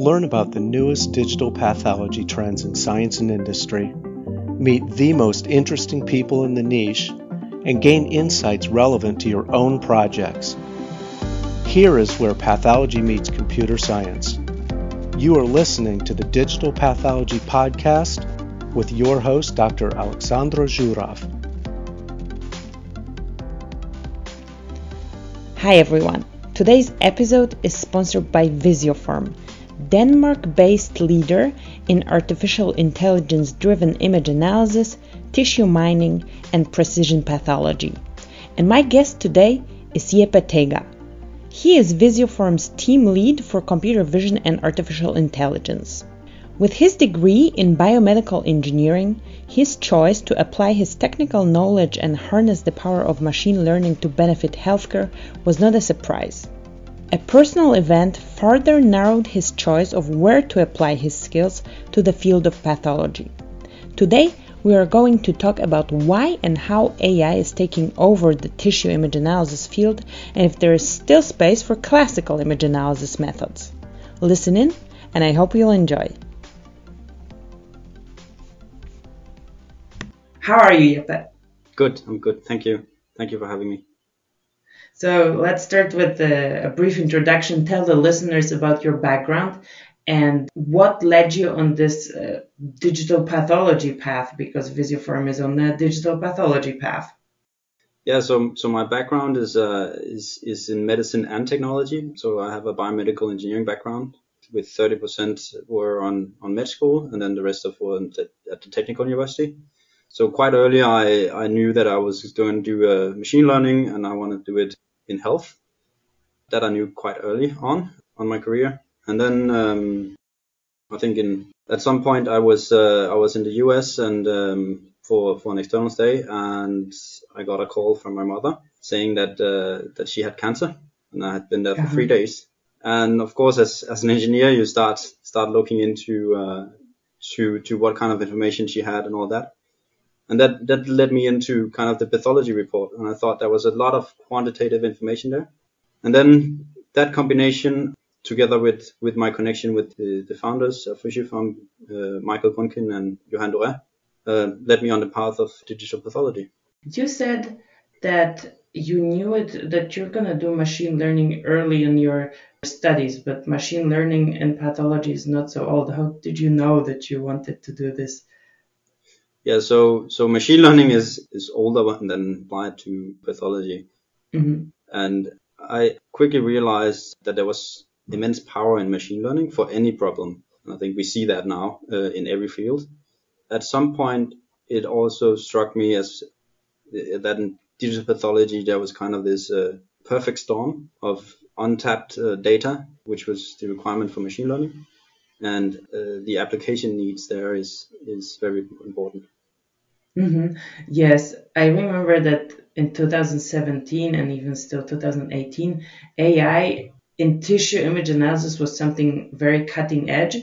Learn about the newest digital pathology trends in science and industry, meet the most interesting people in the niche, and gain insights relevant to your own projects. Here is where pathology meets computer science. You are listening to the Digital Pathology Podcast with your host, Dr. Aleksandra Zuraw. Hi everyone. Today's episode is sponsored by Visiopharm, Denmark based leader in artificial intelligence driven image analysis, tissue mining, and precision pathology. And my guest today is Jeppe Thagaard. He is Visiopharm's team lead for computer vision and artificial intelligence. With his degree in biomedical engineering, his choice to apply his technical knowledge and harness the power of machine learning to benefit healthcare was not a surprise. A personal event further narrowed his choice of where to apply his skills to the field of pathology. Today, we are going to talk about why and how AI is taking over the tissue image analysis field and if there is still space for classical image analysis methods. Listen in, and I hope you'll enjoy. How are you, Jeppe? Good, I'm good. Thank you. Thank you for having me. So let's start with a, a, brief introduction. Tell the listeners about your background and what led you on this uh, digital pathology path, because Visiopharm is on the digital pathology path. Yeah, so so my background is uh, is is in medicine and technology. So I have a biomedical engineering background. With 30% were on on med school, and then the rest of were at the technical university. So quite early, I, I knew that I was going to do uh, machine learning and I want to do it in health. That I knew quite early on on my career. And then um, I think in at some point I was uh, I was in the US and um, for for an external stay and I got a call from my mother saying that uh, that she had cancer and I had been there for three uh-huh. days. And of course, as as an engineer, you start start looking into uh, to to what kind of information she had and all that and that that led me into kind of the pathology report and i thought there was a lot of quantitative information there and then that combination together with with my connection with the, the founders of Visiopharm, uh, Michael Grunkin and Johan Doré, uh, led me on the path of digital pathology. You said that you knew it that you're going to do machine learning early in your studies, but machine learning and pathology is not so old. How did you know that you wanted to do this? Yeah, so so machine learning is is older than applied to pathology, mm-hmm. and I quickly realized that there was immense power in machine learning for any problem. And I think we see that now uh, in every field. At some point, it also struck me as uh, that in digital pathology there was kind of this uh, perfect storm of untapped uh, data, which was the requirement for machine learning and uh, the application needs there is is very important. Mm-hmm. Yes, I remember that in 2017 and even still 2018, AI in tissue image analysis was something very cutting edge.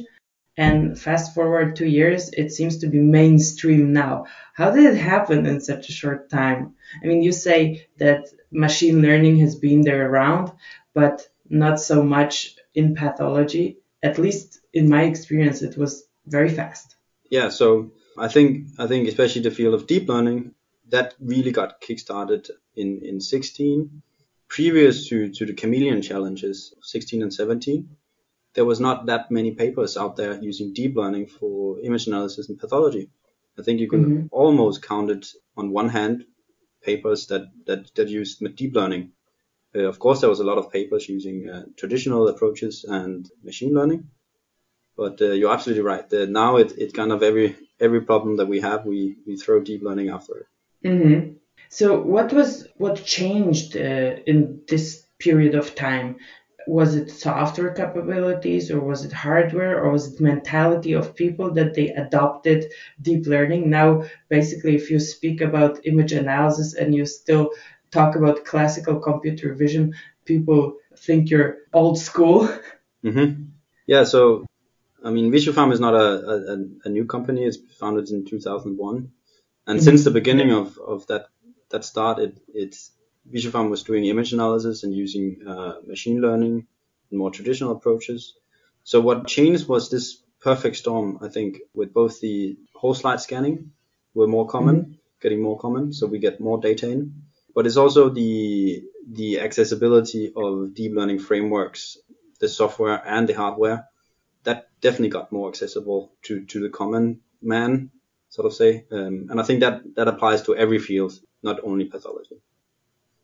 And fast forward two years, it seems to be mainstream now. How did it happen in such a short time? I mean, you say that machine learning has been there around, but not so much in pathology. At least in my experience, it was very fast. Yeah, so I think I think especially the field of deep learning that really got kickstarted in in 16. Previous to to the Camelyon challenges, 16 and 17, there was not that many papers out there using deep learning for image analysis and pathology. I think you can mm-hmm. almost count it on one hand papers that that that used deep learning. Uh, of course, there was a lot of papers using uh, traditional approaches and machine learning, but uh, you're absolutely right. Now it, it kind of every every problem that we have, we, we throw deep learning after it. Mm-hmm. So what was what changed uh, in this period of time? Was it software capabilities, or was it hardware, or was it mentality of people that they adopted deep learning? Now, basically, if you speak about image analysis and you still talk about classical computer vision, people think you're old school. Mm-hmm. Yeah, so I mean, Visiopharm is not a, a, a, new company. It's founded in 2001. And mm-hmm. since the beginning of, of that, that start, it, it's, was doing image analysis and using uh, machine learning and more traditional approaches. So what changed was this perfect storm, I think, with both the whole slide scanning were more common, mm-hmm. getting more common, so we get more data in. But it's also the the accessibility of deep learning frameworks, the software and the hardware, that definitely got more accessible to, to the common man, sort of say. Um, and I think that that applies to every field, not only pathology.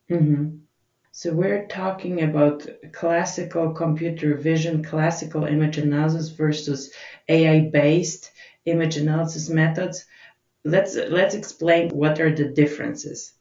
Mm-hmm. So we're talking about classical computer vision, classical image analysis versus AI-based image analysis methods. Let's let's explain what are the differences.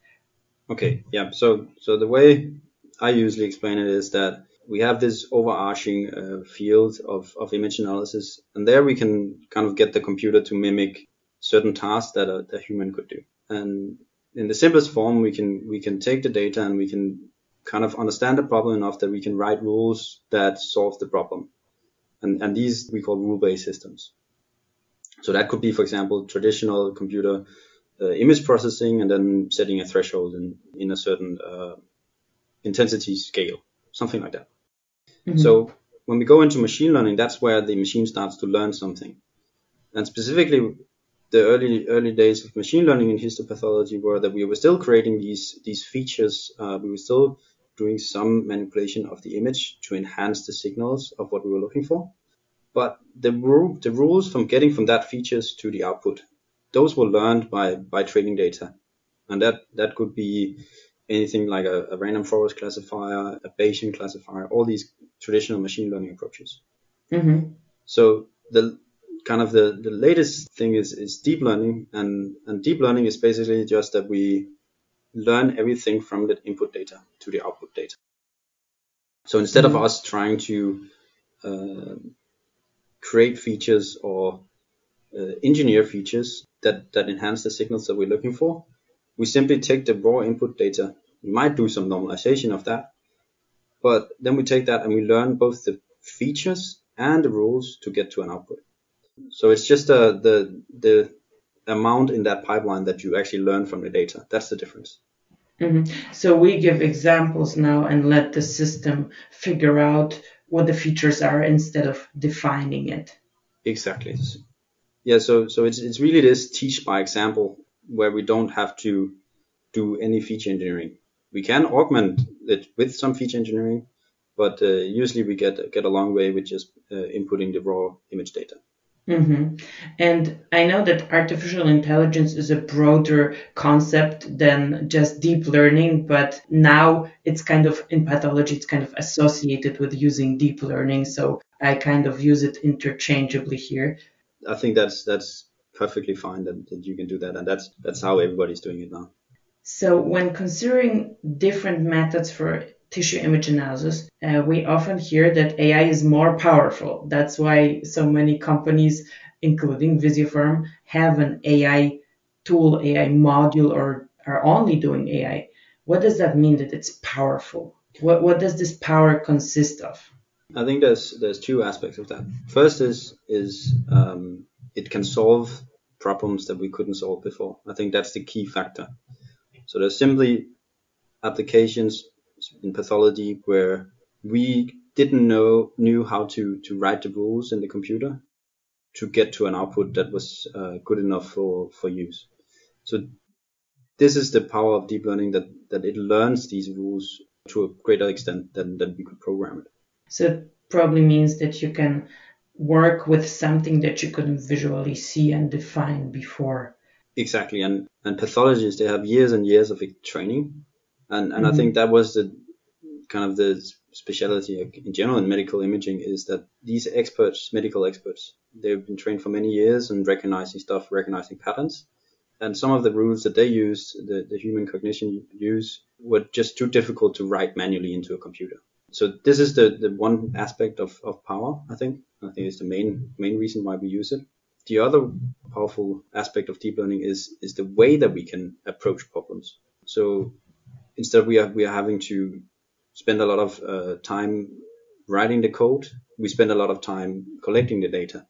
Okay, yeah. So so the way I usually explain it is that we have this overarching uh, field of, of image analysis, and there we can kind of get the computer to mimic certain tasks that a, a human could do. And in the simplest form, we can we can take the data and we can kind of understand the problem enough that we can write rules that solve the problem. And, and these we call rule-based systems. So that could be, for example, traditional computer image processing and then setting a threshold in, in a certain uh, intensity scale, something like that. Mm-hmm. So when we go into machine learning, that's where the machine starts to learn something. And specifically, the early early days of machine learning in histopathology were that we were still creating these these features. Uh, we were still doing some manipulation of the image to enhance the signals of what we were looking for. But the, ru- the rules from getting from that features to the output, those were learned by, by training data. And that, that could be anything like a, a random forest classifier, a Bayesian classifier, all these traditional machine learning approaches. Mm-hmm. So the kind of the, the latest thing is, is deep learning and, and deep learning is basically just that we learn everything from the input data to the output data. So instead mm-hmm. of us trying to uh, create features or uh, engineer features that, that enhance the signals that we're looking for, we simply take the raw input data. We might do some normalization of that, but then we take that and we learn both the features and the rules to get to an output. So it's just uh, the the amount in that pipeline that you actually learn from the data. That's the difference. Mm-hmm. So we give examples now and let the system figure out what the features are instead of defining it. Exactly. Yeah. So so it's it's really this teach by example where we don't have to do any feature engineering. We can augment it with some feature engineering, but uh, usually we get get a long way with just uh, inputting the raw image data. Mm-hmm. And I know that artificial intelligence is a broader concept than just deep learning, but now it's kind of in pathology, it's kind of associated with using deep learning. So I kind of use it interchangeably here. I think that's that's perfectly fine that, that you can do that, and that's that's how everybody's doing it now. So when considering different methods for tissue image analysis, uh, we often hear that AI is more powerful. That's why so many companies, including Visiopharm, have an AI tool, AI module, or are only doing AI. What does that mean that it's powerful? What, what does this power consist of? I think there's there's two aspects of that. First is is um, it can solve problems that we couldn't solve before. I think that's the key factor. So there's simply applications in pathology where we didn't know knew how to to write the rules in the computer to get to an output that was uh, good enough for for use. So this is the power of deep learning that that it learns these rules to a greater extent than than we could program it. So it probably means that you can work with something that you couldn't visually see and define before. Exactly, and and pathologists they have years and years of training, and and mm-hmm. I think that was the kind of the specialty in general in medical imaging is that these experts, medical experts, they've been trained for many years and recognizing stuff, recognizing patterns. And some of the rules that they use, the, the human cognition use, were just too difficult to write manually into a computer. So this is the, the one aspect of, of power, I think. I think it's the main main reason why we use it. The other powerful aspect of deep learning is is the way that we can approach problems. So instead we are we are having to spend a lot of uh, time writing the code. We spend a lot of time collecting the data.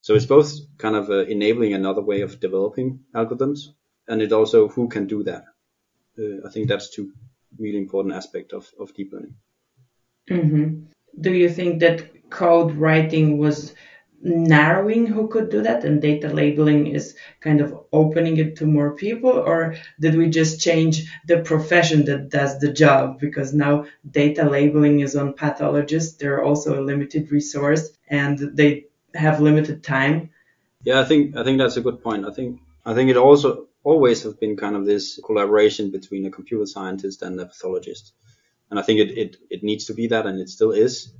So it's both kind of uh, enabling another way of developing algorithms, and it also who can do that. Uh, I think that's two really important aspects of, of deep learning. Mm-hmm. Do you think that code writing was narrowing who could do that and data labeling is kind of opening it to more people or did we just change the profession that does the job? Because now data labeling is on pathologists. They're also a limited resource and they have limited time. Yeah i think i think that's a good point. I think i think it also always has been kind of this collaboration between a computer scientist and a pathologist and i think it it, it needs to be that and it still is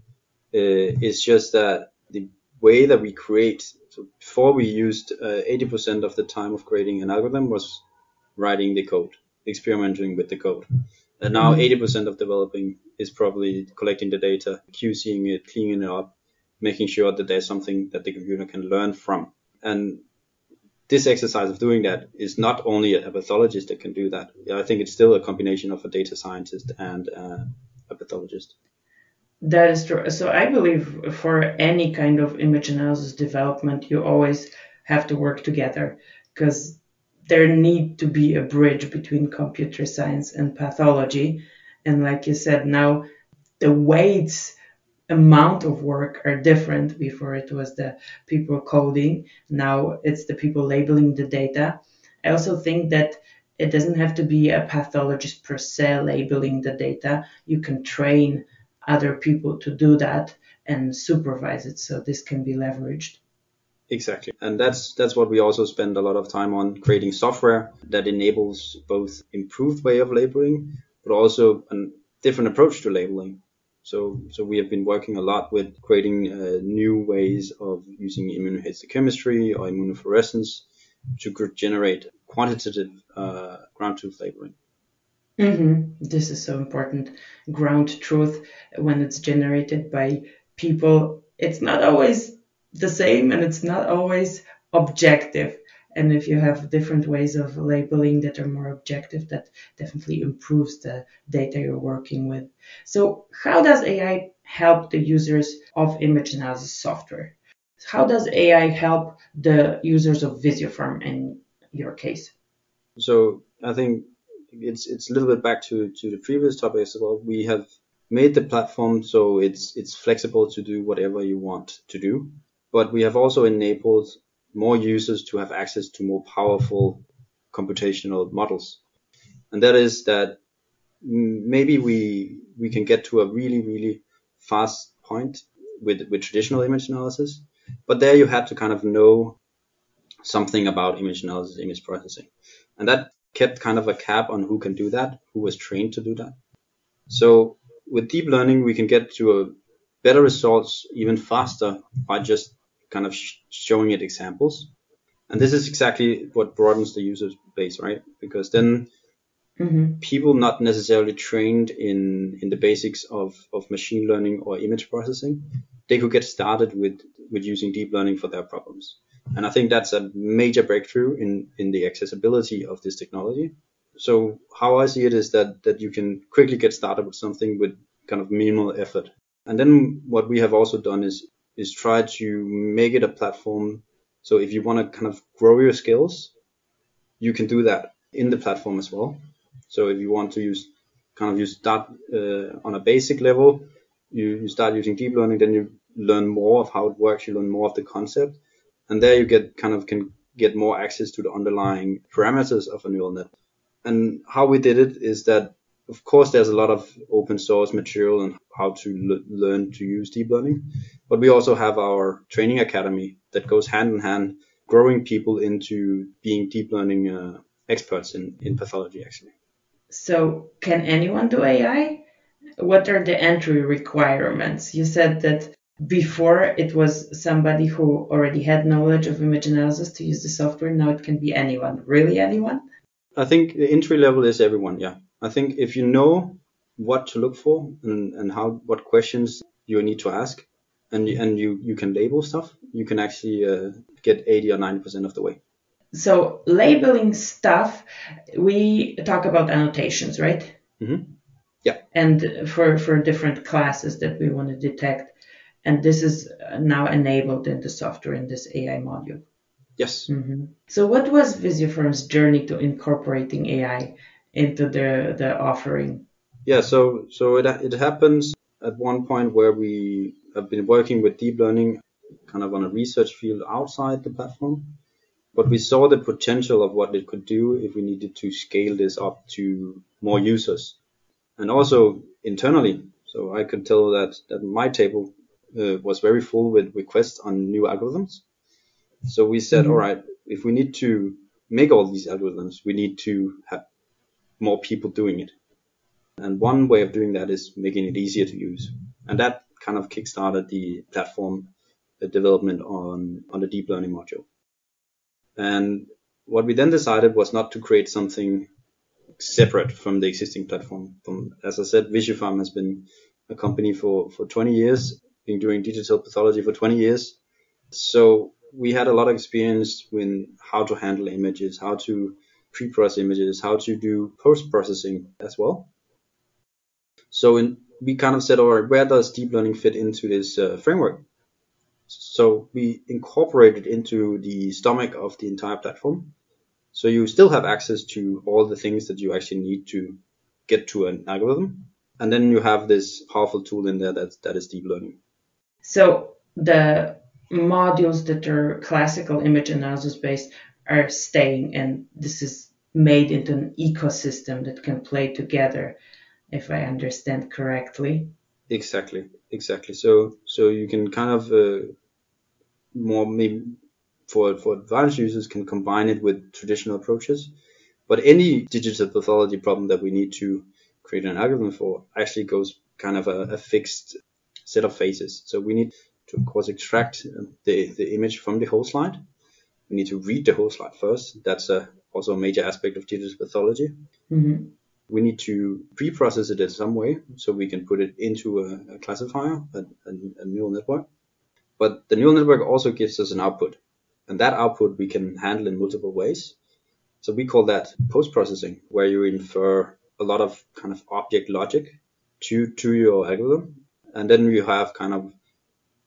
uh, it's just that the way that we create. So before we used uh, 80% of the time of creating an algorithm was writing the code, experimenting with the code. And now 80% mm-hmm. of developing is probably collecting the data, QCing it, cleaning it up, making sure that there's something that the computer can learn from. And this exercise of doing that is not only a pathologist that can do that. I think it's still a combination of a data scientist and uh, a pathologist. That is true. So I believe for any kind of image analysis development, you always have to work together because there need to be a bridge between computer science and pathology. And like you said, now the weights amount of work are different. Before it was the people coding, now it's the people labeling the data. I also think that it doesn't have to be a pathologist per se labeling the data. You can train other people to do that and supervise it so this can be leveraged. Exactly. And that's that's what we also spend a lot of time on creating software that enables both improved way of labeling but also a different approach to labeling. So so we have been working a lot with creating uh, new ways of using immunohistochemistry or immunofluorescence to generate quantitative uh, ground truth labeling. Mm-hmm. This is so important. Ground truth, when it's generated by people, it's not always the same and it's not always objective. And if you have different ways of labeling that are more objective, that definitely improves the data you're working with. So, how does AI help the users of image analysis software? How does AI help the users of Visiopharm in your case? So, I think it's it's a little bit back to to the previous topic as well. We have made the platform so it's it's flexible to do whatever you want to do, but we have also enabled more users to have access to more powerful computational models, and that is that maybe we we can get to a really really fast point with with traditional image analysis, but there you had to kind of know something about image analysis, image processing, and that kept kind of a cap on who can do that, who was trained to do that. So with deep learning, we can get to a better results even faster by just kind of sh- showing it examples. And this is exactly what broadens the user base, right? Because then mm-hmm. people not necessarily trained in, in the basics of, of machine learning or image processing, they could get started with, with using deep learning for their problems. And I think that's a major breakthrough in, in the accessibility of this technology. So how I see it is that, that you can quickly get started with something with kind of minimal effort. And then what we have also done is, is try to make it a platform. So if you want to kind of grow your skills, you can do that in the platform as well. So if you want to use kind of you start uh, on a basic level, you, you start using deep learning, then you learn more of how it works, you learn more of the concept, and there you get kind of can get more access to the underlying parameters of a neural net. And how we did it is that, of course, there's a lot of open source material on how to l- learn to use deep learning, but we also have our training academy that goes hand in hand, growing people into being deep learning uh, experts in, in pathology, actually. So, can anyone do AI? What are the entry requirements? You said that before it was somebody who already had knowledge of image analysis to use the software. Now it can be anyone. Really anyone? I think the entry level is everyone, yeah. I think if you know what to look for and, and how what questions you need to ask and and you you can label stuff, you can actually uh, get 80 or 90% of the way. So labeling stuff, we talk about annotations, right? Mm-hmm. Yeah. And for for different classes that we want to detect and this is now enabled in the software in this AI module. Yes. Mm-hmm. So, what was Visiopharm's journey to incorporating AI into the the offering? Yeah, so so it it happens at one point where we I've been working with deep learning kind of on a research field outside the platform. But we saw the potential of what it could do if we needed to scale this up to more users. And also internally, so I could tell that, that my table uh, was very full with requests on new algorithms. So we said, mm-hmm. all right, if we need to make all these algorithms, we need to have more people doing it. And one way of doing that is making it easier to use. And that kind of kickstarted the platform development on, on the deep learning module. And what we then decided was not to create something separate from the existing platform. From, as I said, Visiopharm has been a company for, for 20 years, been doing digital pathology for 20 years. So we had a lot of experience with how to handle images, how to pre-process images, how to do post-processing as well. So in, we kind of said, all right, where does deep learning fit into this uh, framework? So we incorporated it into the stomach of the entire platform. So you still have access to all the things that you actually need to get to an algorithm. And then you have this powerful tool in there that, that is deep learning. So the modules that are classical image analysis based are staying and this is made into an ecosystem that can play together if i understand correctly. Exactly exactly. So so you can kind of uh, more maybe for for advanced users can combine it with traditional approaches. But any digital pathology problem that we need to create an algorithm for actually goes kind of a, a fixed set of phases. So we need to of course extract the, the image from the whole slide. We need to read the whole slide first. That's a, also a major aspect of digital pathology. Mm-hmm. We need to pre-process it in some way so we can put it into a, a classifier, a, a, a neural network. But the neural network also gives us an output, and that output we can handle in multiple ways. So we call that post-processing, where you infer a lot of kind of object logic to to your algorithm, and then you have kind of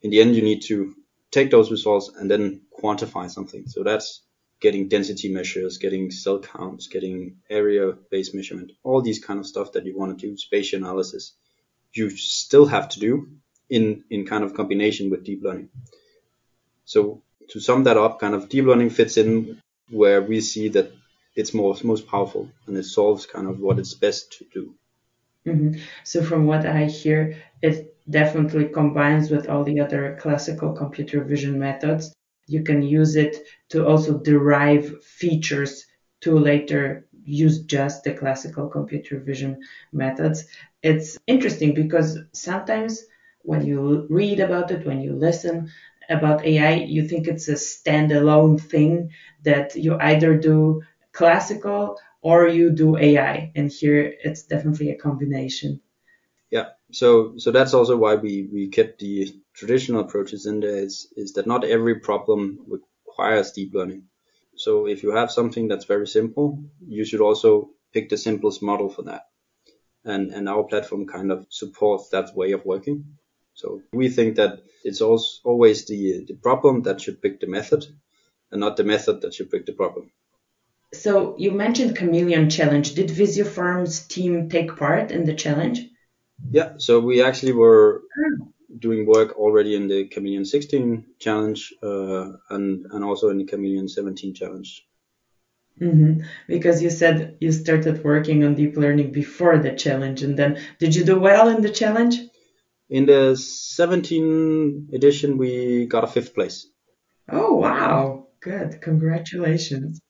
in the end, you need to take those results and then quantify something. So that's getting density measures, getting cell counts, getting area based measurement, all these kind of stuff that you want to do, spatial analysis. You still have to do in, in kind of combination with deep learning. So to sum that up, kind of deep learning fits in where we see that it's most, most powerful and it solves kind of what it's best to do. Mm-hmm. So from what I hear, it definitely combines with all the other classical computer vision methods. You can use it to also derive features to later use just the classical computer vision methods. It's interesting because sometimes when you read about it, when you listen about AI, you think it's a standalone thing that you either do classical or you do AI. And here it's definitely a combination. Yeah. So so that's also why we we kept the traditional approaches in there is is that not every problem requires deep learning. So if you have something that's very simple, you should also pick the simplest model for that. And and our platform kind of supports that way of working. So we think that it's also always the the problem that should pick the method and not the method that should pick the problem. So you mentioned Camelyon Challenge. Did Visiopharm's team take part in the challenge? Yeah, so we actually were doing work already in the Camelyon 16 challenge uh, and and also in the Camelyon 17 challenge. Mm-hmm. Because you said you started working on deep learning before the challenge, and then did you do well in the challenge? In the 17 edition, we got a fifth place. Oh wow! Good, congratulations.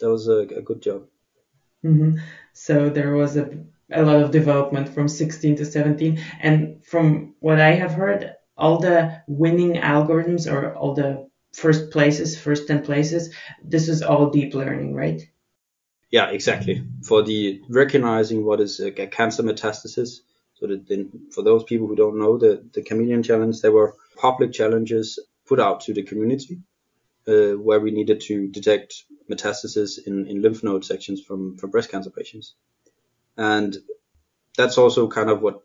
That was a, a good job. Mm-hmm. So there was a a lot of development from 16 to 17. And from what I have heard, all the winning algorithms or all the first places, first 10 places, this is all deep learning, right? Yeah, exactly. For the recognizing what is a, cancer metastasis. So that then for those people who don't know the, the Camelyon Challenge, there were public challenges put out to the community uh, where we needed to detect metastasis in, in lymph node sections from, from breast cancer patients. And that's also kind of what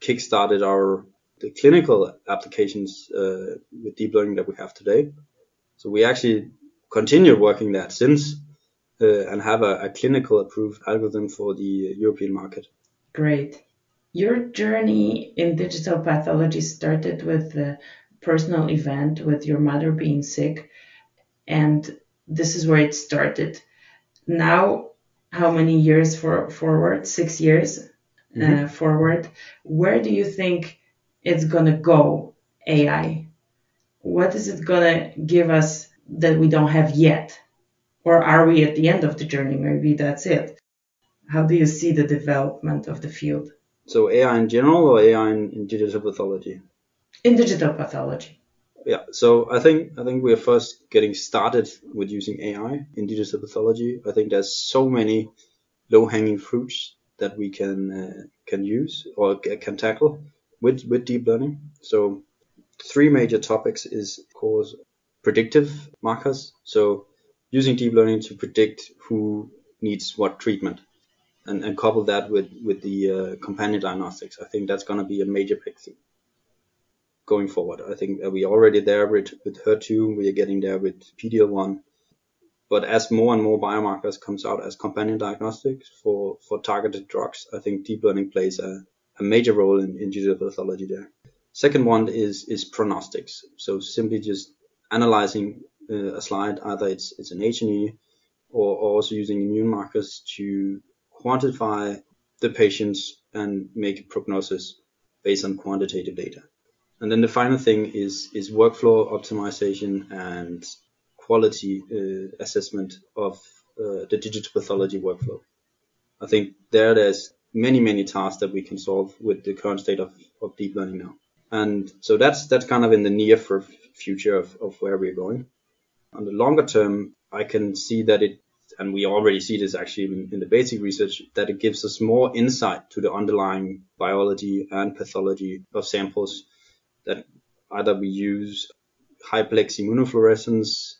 kickstarted our the clinical applications uh, with deep learning that we have today. So we actually continue working that since uh, and have a, a, clinical approved algorithm for the European market. Great. Your journey in digital pathology started with a personal event with your mother being sick, and this is where it started. Now, how many years for, forward? Six years uh, mm-hmm. uh, forward. Where do you think it's gonna go? AI. What is it gonna give us that we don't have yet? Or are we at the end of the journey? Maybe that's it. How do you see the development of the field? So AI in general or AI in, in digital pathology? In digital pathology. Yeah, so I think I think we are first getting started with using AI in digital pathology. I think there's so many low-hanging fruits that we can uh, can use or can tackle with with deep learning. So three major topics is of course predictive markers. So using deep learning to predict who needs what treatment and, and couple that with, with the uh, companion diagnostics. I think that's going to be a major breakthrough going forward. I think we're already there with, with HER2, we are getting there with PD-L1. But as more and more biomarkers comes out as companion diagnostics for, for targeted drugs, I think deep learning plays a, a major role in, in digital pathology there. Second one is, is prognostics. So simply just analyzing uh, a slide, either it's, it's an H&E or, or also using immune markers to quantify the patients and make a prognosis based on quantitative data. And then the final thing is, is workflow optimization and quality uh, assessment of uh, the digital pathology workflow. I think there there's many, many tasks that we can solve with the current state of, of deep learning now. And so that's that's kind of in the near future of, of where we're going. On the longer term, I can see that it and we already see this actually in, in, the basic research, that it gives us more insight to the underlying biology and pathology of samples that either we use high-plex immunofluorescence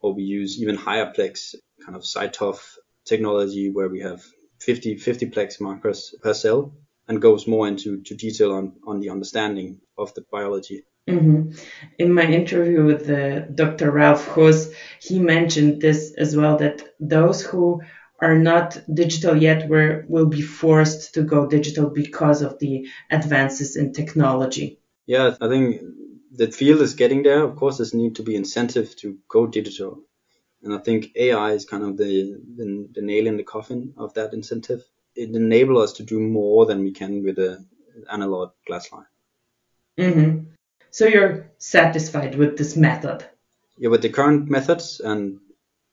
or we use even higher plex kind of CyTOF technology where we have 50, 50 plex markers per cell and goes more into to detail on, on the understanding of the biology. Mm-hmm. In my interview with the Dr. Ralph Huss, he mentioned this as well that those who are not digital yet were, will be forced to go digital because of the advances in technology. Yeah, I think the field is getting there. Of course, there's need to be incentive to go digital. And I think AI is kind of the, the, the nail in the coffin of that incentive. It enables us to do more than we can with an analog glass line. Mm-hmm. So you're satisfied with this method? Yeah, with the current methods and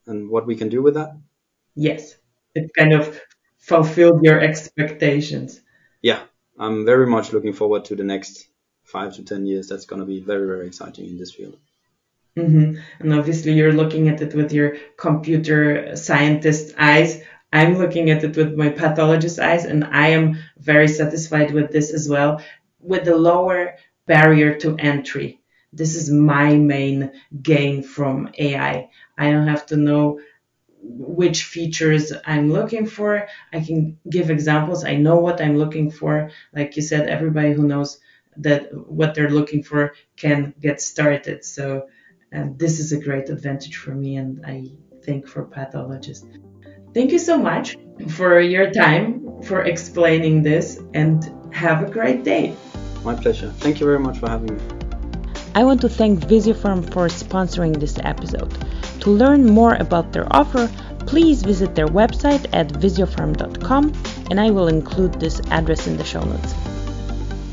and what we can do with that. Yes, it kind of fulfilled your expectations. Yeah, I'm very much looking forward to the next five to ten years. That's going to be very very exciting in this field. Mm-hmm. And obviously, you're looking at it with your computer scientist eyes. I'm looking at it with my pathologist eyes, and I am very satisfied with this as well. With the lower barrier to entry. This is my main gain from AI. I don't have to know which features I'm looking for. I can give examples. I know what I'm looking for. Like you said, everybody who knows that what they're looking for can get started. So and this is a great advantage for me and I think for pathologists. Thank you so much for your time for explaining this and have a great day. My pleasure. Thank you very much for having me. I want to thank Visiopharm for sponsoring this episode. To learn more about their offer, please visit their website at visiopharm.com and I will include this address in the show notes.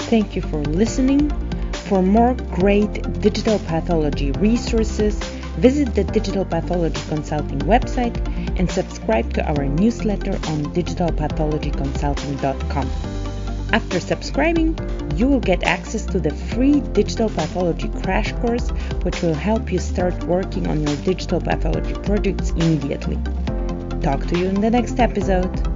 Thank you for listening. For more great digital pathology resources, visit the Digital Pathology Consulting website and subscribe to our newsletter on digitalpathologyconsulting.com. After subscribing, you will get access to the free digital pathology crash course, which will help you start working on your digital pathology projects immediately. Talk to you in the next episode.